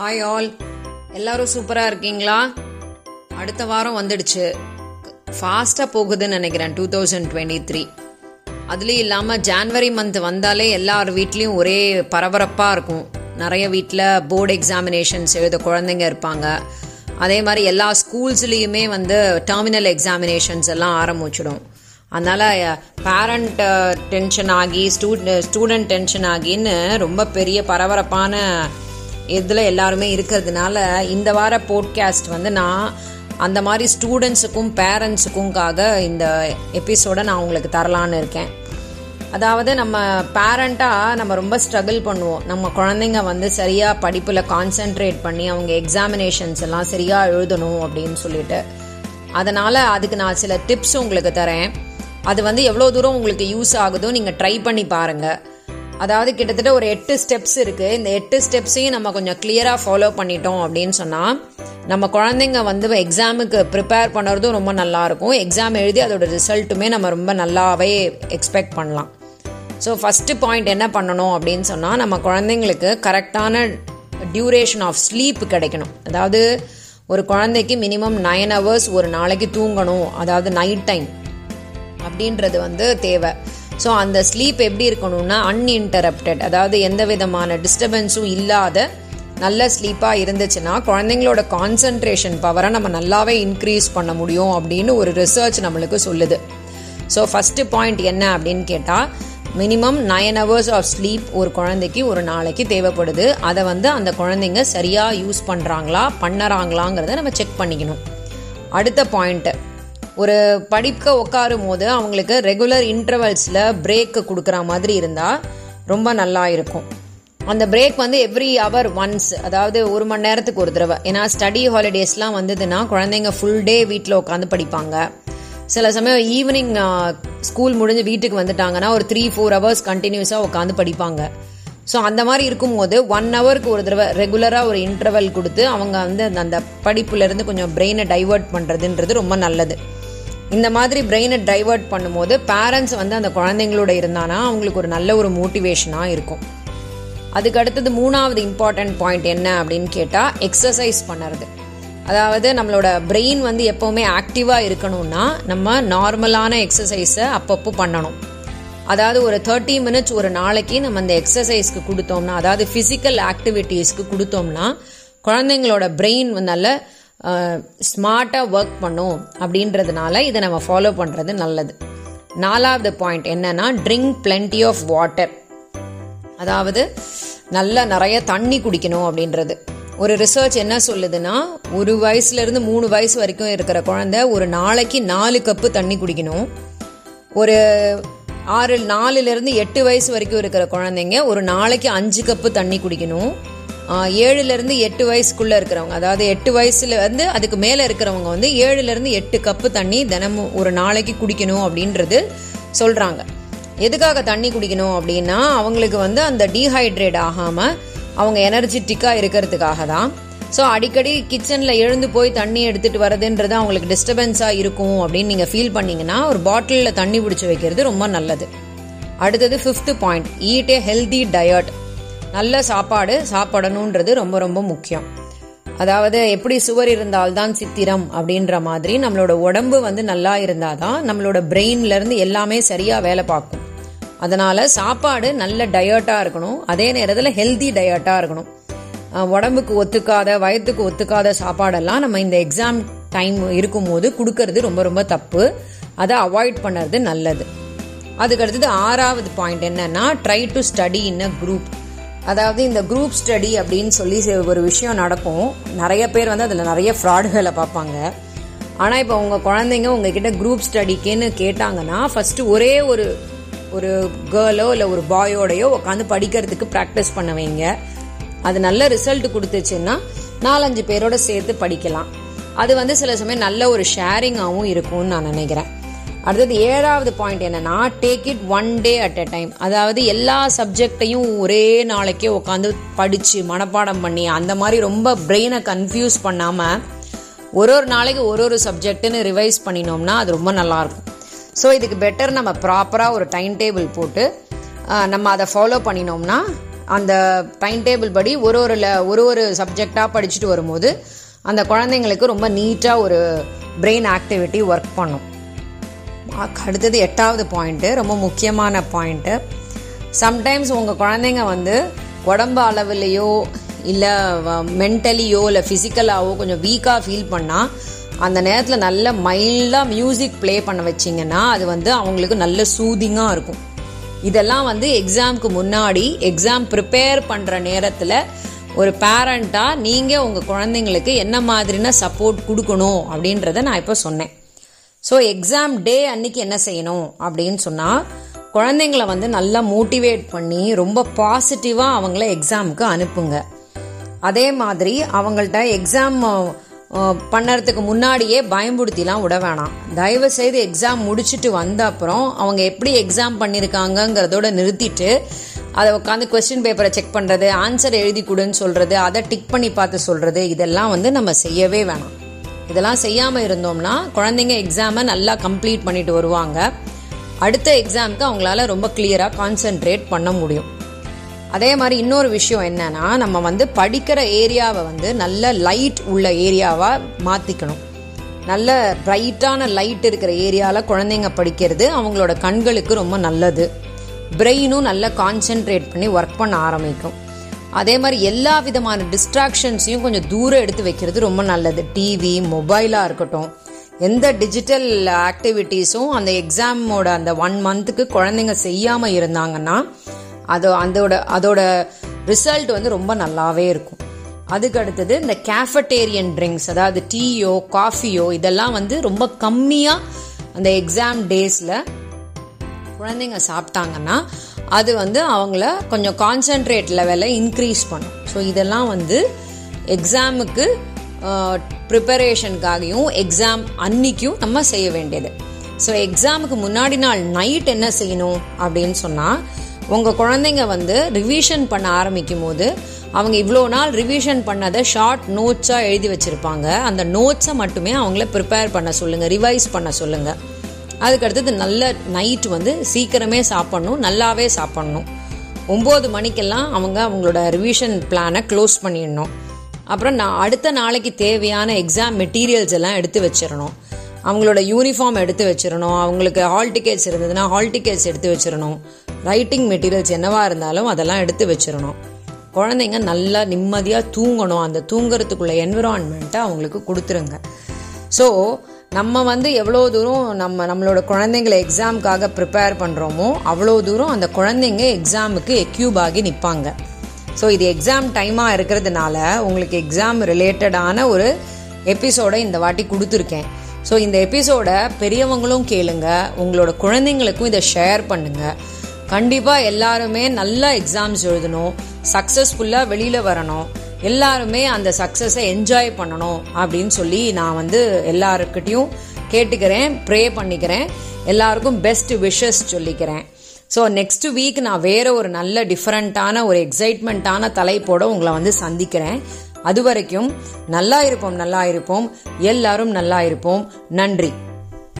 Hi all எல்லாரும் சூப்பராக இருக்கீங்களா? அடுத்த வாரம் வந்துடுச்சு. ஃபாஸ்ட்டாக போகுதுன்னு நினைக்கிறேன் டூ தௌசண்ட் டுவெண்ட்டி த்ரீ அதுலேயும் இல்லாமல் ஜான்வரி மந்த் வந்தாலே எல்லார் வீட்லேயும் ஒரே பரபரப்பாக இருக்கும். நிறைய வீட்டில் போர்டு எக்ஸாமினேஷன்ஸ் எழுத குழந்தைங்க இருப்பாங்க. அதே மாதிரி எல்லா ஸ்கூல்ஸ்லேயுமே வந்து டெர்மினல் எக்ஸாமினேஷன்ஸ் எல்லாம் ஆரம்பிச்சிடும். அதனால் பேரண்ட் டென்ஷன் ஆகி ஸ்டூடெண்ட் ஸ்டூடெண்ட் டென்ஷன் ஆகின்னு ரொம்ப பெரிய பரபரப்பான இதில் எல்லாருமே இருக்கிறதுனால இந்த வார போட்காஸ்ட் வந்து நான் அந்த மாதிரி ஸ்டூடெண்ட்ஸுக்கும் பேரண்ட்ஸுக்கும்காக இந்த எபிசோடை நான் உங்களுக்கு தரலான்னு இருக்கேன். அதாவது நம்ம பேரண்ட்டாக நம்ம ரொம்ப ஸ்ட்ரகிள் பண்ணுவோம். நம்ம குழந்தைங்க வந்து சரியாக படிப்பில் கான்சென்ட்ரேட் பண்ணி அவங்க எக்ஸாமினேஷன்ஸ் எல்லாம் சரியாக எழுதணும் அப்படின்னு சொல்லிட்டு. அதனால் அதுக்கு நான் சில டிப்ஸ் உங்களுக்கு தரேன். அது வந்து எவ்வளோ தூரம் உங்களுக்கு யூஸ் ஆகுதோ நீங்கள் ட்ரை பண்ணி பாருங்கள் அதாவது கிட்டத்தட்ட ஒரு எட்டு ஸ்டெப்ஸ் இருக்குது இந்த எட்டு ஸ்டெப்ஸையும் நம்ம கொஞ்சம் கிளியராக ஃபாலோ பண்ணிட்டோம் அப்படின்னு சொன்னால் நம்ம குழந்தைங்க வந்து எக்ஸாமுக்கு ப்ரிப்பேர் பண்ணுறதும் ரொம்ப நல்லாயிருக்கும் எக்ஸாம் எழுதி அதோட ரிசல்ட்டுமே நம்ம ரொம்ப நல்லாவே எக்ஸ்பெக்ட் பண்ணலாம். ஸோ ஃபஸ்ட்டு பாயிண்ட் என்ன பண்ணணும் அப்படின்னு சொன்னால் நம்ம குழந்தைங்களுக்கு கரெக்டான டியூரேஷன் ஆஃப் ஸ்லீப் கிடைக்கணும். அதாவது ஒரு குழந்தைக்கு மினிமம் நைன் ஹவர்ஸ் ஒரு நாளைக்கு தூங்கணும். அதாவது நைட் டைம் அப்படின்றது வந்து தேவை. ஸோ அந்த ஸ்லீப் எப்படி இருக்கணும்னா அன்இன்டரப்டட் அதாவது எந்த விதமான டிஸ்டர்பன்ஸும் இல்லாத நல்ல ஸ்லீப்பாக இருந்துச்சுன்னா குழந்தைங்களோட கான்சன்ட்ரேஷன் பவரை நம்ம நல்லாவே இன்க்ரீஸ் பண்ண முடியும் அப்படின்னு ஒரு ரிசர்ச் நம்மளுக்கு சொல்லுது. ஸோ ஃபஸ்ட்டு பாயிண்ட் என்ன அப்படின்னு கேட்டால் minimum nine hours of sleep ஒரு குழந்தைக்கு ஒரு நாளைக்கு தேவைப்படுது. அதை வந்து அந்த குழந்தைங்க சரியாக யூஸ் பண்ணுறாங்களா பண்ணுறாங்களாங்கிறத நம்ம செக் பண்ணிக்கணும். அடுத்த பாயிண்ட்டு ஒரு படிக்க உட்காரும் போது அவங்களுக்கு ரெகுலர் இன்டர்வல்ஸில் பிரேக்கு கொடுக்குற மாதிரி இருந்தால் ரொம்ப நல்லா இருக்கும். அந்த பிரேக் வந்து எவ்ரி ஹவர் ஒன்ஸ் அதாவது ஒரு மணி நேரத்துக்கு ஒரு தடவை. ஏன்னா ஸ்டடி ஹாலிடேஸ்லாம் வந்ததுன்னா குழந்தைங்க ஃபுல் டே வீட்டில் உட்காந்து படிப்பாங்க. சில சமயம் ஈவினிங் ஸ்கூல் முடிஞ்சு வீட்டுக்கு வந்துட்டாங்கன்னா ஒரு த்ரீ ஃபோர் ஹவர்ஸ் கண்டினியூஸாக உட்காந்து படிப்பாங்க. ஸோ அந்த மாதிரி இருக்கும்போது ஒன் ஹவருக்கு ஒரு தடவை ரெகுலராக ஒரு இன்டர்வல் கொடுத்து அவங்க வந்து அந்த படிப்புலேருந்து கொஞ்சம் பிரெயினை டைவர்ட் பண்ணுறதுன்றது ரொம்ப நல்லது. இந்த மாதிரி பிரெயினை டைவர்ட் பண்ணும்போது பேரண்ட்ஸ் வந்து அந்த குழந்தைங்களோட இருந்தானா அவங்களுக்கு ஒரு நல்ல ஒரு மோட்டிவேஷனாக இருக்கும். அதுக்கு அடுத்தது மூணாவது இம்பார்ட்டன்ட் பாயிண்ட் என்ன அப்படின்னு கேட்டால் எக்ஸசைஸ் பண்ணுறது. அதாவது நம்மளோட பிரெயின் வந்து எப்போவுமே ஆக்டிவாக இருக்கணும்னா நம்ம நார்மலான எக்ஸசைஸை அப்பப்போ பண்ணணும். அதாவது ஒரு தேர்ட்டி மினிட்ஸ் ஒரு நாளைக்கு நம்ம அந்த எக்ஸசைஸ்க்கு கொடுத்தோம்னா அதாவது ஃபிசிக்கல் ஆக்டிவிட்டீஸ்க்கு கொடுத்தோம்னா குழந்தைங்களோட பிரெயின் நல்ல ஸ்மார்ட்டாக ஒர்க் பண்ணும் அப்படின்றதுனால இதை நம்ம ஃபாலோ பண்ணுறது நல்லது. நாலாவது பாயிண்ட் என்னன்னா ட்ரிங்க் பிளென்டி ஆஃப் வாட்டர் அதாவது நல்லா நிறைய தண்ணி குடிக்கணும் அப்படின்றது. ஒரு ரிசர்ச் என்ன சொல்லுதுன்னா ஒரு வயசுலேருந்து மூணு வயசு வரைக்கும் இருக்கிற குழந்தை ஒரு நாளைக்கு நாலு கப்பு தண்ணி குடிக்கணும். ஒரு ஆறு நாலுலேருந்து எட்டு வயசு வரைக்கும் இருக்கிற குழந்தைங்க ஒரு நாளைக்கு அஞ்சு கப்பு தண்ணி குடிக்கணும். ஏழுலேருந்து எட்டு வயசுக்குள்ளே இருக்கிறவங்க. அதாவது எட்டு வயசுல வந்து அதுக்கு மேலே இருக்கிறவங்க வந்து ஏழுலேருந்து எட்டு கப்பு தண்ணி தினமும் ஒரு நாளைக்கு குடிக்கணும் அப்படின்றது சொல்கிறாங்க எதுக்காக தண்ணி குடிக்கணும் அப்படின்னா அவங்களுக்கு வந்து அந்த டீஹைட்ரேட் ஆகாமல் அவங்க எனர்ஜெட்டிக்காக இருக்கிறதுக்காக தான். ஸோ அடிக்கடி கிச்சனில் எழுந்து போய் தண்ணி எடுத்துகிட்டு வரதுன்றது அவங்களுக்கு டிஸ்டர்பன்ஸாக இருக்கும் அப்படின்னு நீங்கள் ஃபீல் பண்ணிங்கன்னா ஒரு பாட்டிலில் தண்ணி பிடிச்சி வைக்கிறது ரொம்ப நல்லது. அடுத்தது fifth point eat a healthy diet நல்ல சாப்பாடு சாப்பிடணுன்றது ரொம்ப ரொம்ப முக்கியம். அதாவது எப்படி சுவர் இருந்தால்தான் சித்திரம் அப்படின்ற மாதிரி நம்மளோட உடம்பு வந்து நல்லா இருந்தால் தான் நம்மளோட பிரெயின்லேருந்து எல்லாமே சரியாக வேலை பார்க்கும். அதனால் சாப்பாடு நல்ல டயட்டாக இருக்கணும். அதே நேரத்தில் ஹெல்தி டயட்டாக இருக்கணும். உடம்புக்கு ஒத்துக்காத வயத்துக்கு ஒத்துக்காத சாப்பாடெல்லாம் நம்ம இந்த எக்ஸாம் டைம் இருக்கும்போது கொடுக்கறது ரொம்ப ரொம்ப தப்பு. அதை அவாய்ட் பண்ணுறது நல்லது. அதுக்கு அடுத்தது ஆறாவது பாயிண்ட் என்னன்னா try to study in a group அதாவது இந்த குரூப் ஸ்டடி அப்படின்னு சொல்லி ஒரு விஷயம் நடக்கும். நிறைய பேர் வந்து அதில் நிறைய ஃப்ராடுகளை பார்ப்பாங்க. ஆனால் இப்போ உங்கள் குழந்தைங்க உங்ககிட்ட குரூப் ஸ்டடிக்குன்னு கேட்டாங்கன்னா ஃபஸ்ட்டு ஒரே ஒரு ஒரு கேர்ளோ இல்லை ஒரு பாயோடையோ உட்காந்து படிக்கிறதுக்கு ப்ராக்டிஸ் பண்ண வைங்க. அது நல்ல ரிசல்ட் கொடுத்துச்சுன்னா நாலஞ்சு பேரோட சேர்த்து படிக்கலாம். அது வந்து சில சமயம் நல்ல ஒரு ஷேரிங்காகவும் இருக்கும்னு நான் நினைக்கிறேன். அடுத்தது ஏழாவது பாயிண்ட் என்னன்னா take it one day at a time அதாவது எல்லா சப்ஜெக்டையும் ஒரே நாளைக்கே உட்காந்து படித்து மனப்பாடம் பண்ணி அந்த மாதிரி ரொம்ப பிரெயினை கன்ஃபியூஸ் பண்ணாமல் ஒரு ஒரு நாளைக்கு ஒரு ஒரு சப்ஜெக்ட்டுன்னு ரிவைஸ் பண்ணினோம்னா அது ரொம்ப நல்லாயிருக்கும். ஸோ இதுக்கு பெட்டர் நம்ம ப்ராப்பராக ஒரு டைம் டேபிள் போட்டு நம்ம அதை ஃபாலோ பண்ணினோம்னா அந்த டைம் டேபிள் படி ஒரு ஒரு ல- ஒரு ஒரு சப்ஜெக்டாக படிச்சுட்டு வரும்போது அந்த குழந்தைங்களுக்கு ரொம்ப நீட்டாக ஒரு பிரெயின் ஆக்டிவிட்டி ஒர்க் பண்ணும். அடுத்தது எட்டாவது பாயிண்ட்டு ரொம்ப முக்கியமான பாயிண்ட்டு சம்டைம்ஸ் உங்கள் குழந்தைங்க வந்து உடம்பு அளவுலேயோ இல்லை மென்டலியோ இல்லை ஃபிசிக்கலாகவோ கொஞ்சம் வீக்காக ஃபீல் பண்ணால் அந்த நேரத்தில் நல்ல மைல்டாக மியூசிக் ப்ளே பண்ண வச்சிங்கன்னா அது வந்து அவங்களுக்கு நல்ல சூதிங்காக இருக்கும். இதெல்லாம் வந்து எக்ஸாம்க்கு முன்னாடி எக்ஸாம் ப்ரிப்பேர் பண்ணுற நேரத்தில் ஒரு பேரண்ட்டாக நீங்கள் உங்கள் குழந்தைங்களுக்கு என்ன மாதிரினா சப்போர்ட் கொடுக்கணும் அப்படின்றத நான் இப்போ சொன்னேன். ஸோ எக்ஸாம் டே அன்னைக்கு என்ன செய்யணும் அப்படின்னு சொன்னால் குழந்தைங்கள வந்து நல்லா மோட்டிவேட் பண்ணி ரொம்ப பாசிட்டிவாக அவங்கள எக்ஸாமுக்கு அனுப்புங்க. அதே மாதிரி அவங்கள்ட்ட எக்ஸாம் பண்ணறதுக்கு முன்னாடியே பயம்படுத்திலாம் விட வேணாம். தயவு செய்து எக்ஸாம் முடிச்சுட்டு வந்த அப்புறம் அவங்க எப்படி எக்ஸாம் பண்ணியிருக்காங்கங்கிறதோட நிறுத்திட்டு அதை உட்காந்து கொஸ்டின் பேப்பரை செக் பண்ணுறது ஆன்சர் எழுதி கொடுன்னு சொல்கிறது அதை டிக் பண்ணி பார்த்து சொல்கிறது இதெல்லாம் வந்து நம்ம செய்யவே வேணாம். இதெல்லாம் செய்யாமல் இருந்தோம்னா குழந்தைங்க எக்ஸாமை நல்லா கம்ப்ளீட் பண்ணிட்டு வருவாங்க. அடுத்த எக்ஸாமுக்கு அவங்களால ரொம்ப கிளியராக கான்சென்ட்ரேட் பண்ண முடியும். அதே மாதிரி இன்னொரு விஷயம் என்னன்னா நம்ம வந்து படிக்கிற ஏரியாவை வந்து நல்ல லைட் உள்ள ஏரியாவாக மாற்றிக்கணும் நல்ல பிரைட்டான லைட் இருக்கிற ஏரியாவில் குழந்தைங்க படிக்கிறது அவங்களோட கண்களுக்கு ரொம்ப நல்லது. பிரெயினும் நல்லா கான்சென்ட்ரேட் பண்ணி ஒர்க் பண்ண ஆரம்பிக்கும். அதே மாதிரி எல்லா விதமான டிஸ்ட்ராக்ஷன்ஸையும் கொஞ்சம் தூரம் எடுத்து வைக்கிறது ரொம்ப நல்லது. டிவி மொபைலாக இருக்கட்டும். எந்த டிஜிட்டல் ஆக்டிவிட்டீஸும் அந்த எக்ஸாமோட அந்த ஒன் மந்த்துக்கு குழந்தைங்க செய்யாமல் இருந்தாங்கன்னா அதோ அதோட அதோட ரிசல்ட் வந்து ரொம்ப நல்லாவே இருக்கும். அதுக்கு அடுத்தது இந்த கேஃபட்டேரியன் ட்ரிங்க்ஸ் அதாவது டீயோ காஃபியோ இதெல்லாம் வந்து ரொம்ப கம்மியாக அந்த எக்ஸாம் டேஸில் குழந்தைங்க சாப்பிட்டாங்கன்னா அது வந்து அவங்கள கொஞ்சம் கான்சென்ட்ரேட் லெவலை இன்க்ரீஸ் பண்ணும். ஸோ இதெல்லாம் வந்து எக்ஸாமுக்கு ப்ரிப்பரேஷனுக்காகவும் எக்ஸாம் அன்னைக்கும் நம்ம செய்ய வேண்டியது. ஸோ எக்ஸாமுக்கு முன்னாடி நாள் நைட் என்ன செய்யணும் அப்படின்னு சொன்னால் உங்கள் குழந்தைங்க வந்து ரிவிஷன் பண்ண ஆரம்பிக்கும் போது அவங்க இவ்வளோ நாள் ரிவிஷன் பண்ணதை ஷார்ட் நோட்ஸாக எழுதி வச்சுருப்பாங்க. அந்த நோட்ஸை மட்டுமே அவங்கள ப்ரிப்பேர் பண்ண சொல்லுங்கள் ரிவைஸ் பண்ண சொல்லுங்கள் அதுக்கு அடுத்தது நல்ல நைட் வந்து சீக்கிரமே சாப்பிட்ணும் நல்லாவே சாப்பிட்ணும். ஒம்பது மணிக்கெல்லாம் அவங்க அவங்களோட ரிவிஷன் பிளானை க்ளோஸ் பண்ணிடணும். அப்புறம் நான் அடுத்த நாளைக்கு தேவையான எக்ஸாம் மெட்டீரியல்ஸ் எல்லாம் எடுத்து வச்சிடணும். அவங்களோட யூனிஃபார்ம் எடுத்து வச்சிடணும். அவங்களுக்கு ஹால் டிக்கெட்ஸ் இருந்ததுன்னா ஹால் டிக்கெட்ஸ் எடுத்து வச்சிடணும். ரைட்டிங் மெட்டீரியல்ஸ் என்னவா இருந்தாலும் அதெல்லாம் எடுத்து வச்சிடணும். குழந்தைங்க நல்லா நிம்மதியாக தூங்கணும். அந்த தூங்குறதுக்குள்ள என்விரான்மெண்ட்டை அவங்களுக்கு கொடுத்துருங்க. ஸோ நம்ம வந்து எவ்வளோ தூரம் நம்ம நம்மளோட குழந்தைங்களை எக்ஸாமுக்காக ப்ரிப்பேர் பண்ணுறோமோ அவ்வளோ தூரம் அந்த குழந்தைங்க எக்ஸாமுக்கு எக்யூப் ஆகி நிற்பாங்க ஸோ இது எக்ஸாம் டைமாக இருக்கிறதுனால உங்களுக்கு எக்ஸாம் ரிலேட்டடான ஒரு எபிசோடை இந்த வாட்டி கொடுத்துருக்கேன். ஸோ இந்த எபிசோடை பெரியவங்களும் கேளுங்க உங்களோட குழந்தைங்களுக்கும் இதை ஷேர் பண்ணுங்க. கண்டிப்பாக எல்லாருமே நல்லா எக்ஸாம்ஸ் எழுதணும் சக்ஸஸ்ஃபுல்லாக வெளியில் வரணும். எல்லாருமே அந்த சக்ஸஸை என்ஜாய் பண்ணணும் அப்படின்னு சொல்லி நான் வந்து எல்லாருக்கிட்டையும் கேட்டுக்கிறேன் ப்ரே பண்ணிக்கிறேன். எல்லாருக்கும் பெஸ்ட் விஷஸ் சொல்லிக்கிறேன். ஸோ நெக்ஸ்ட் வீக் நான் வேற ஒரு நல்ல டிஃப்ரெண்ட்டான ஒரு எக்ஸைட்மெண்ட்டான தலைப்போட உங்களை வந்து சந்திக்கிறேன். அது வரைக்கும் நல்லா இருப்போம் நல்லா இருப்போம். எல்லாரும் நல்லா இருப்போம். நன்றி.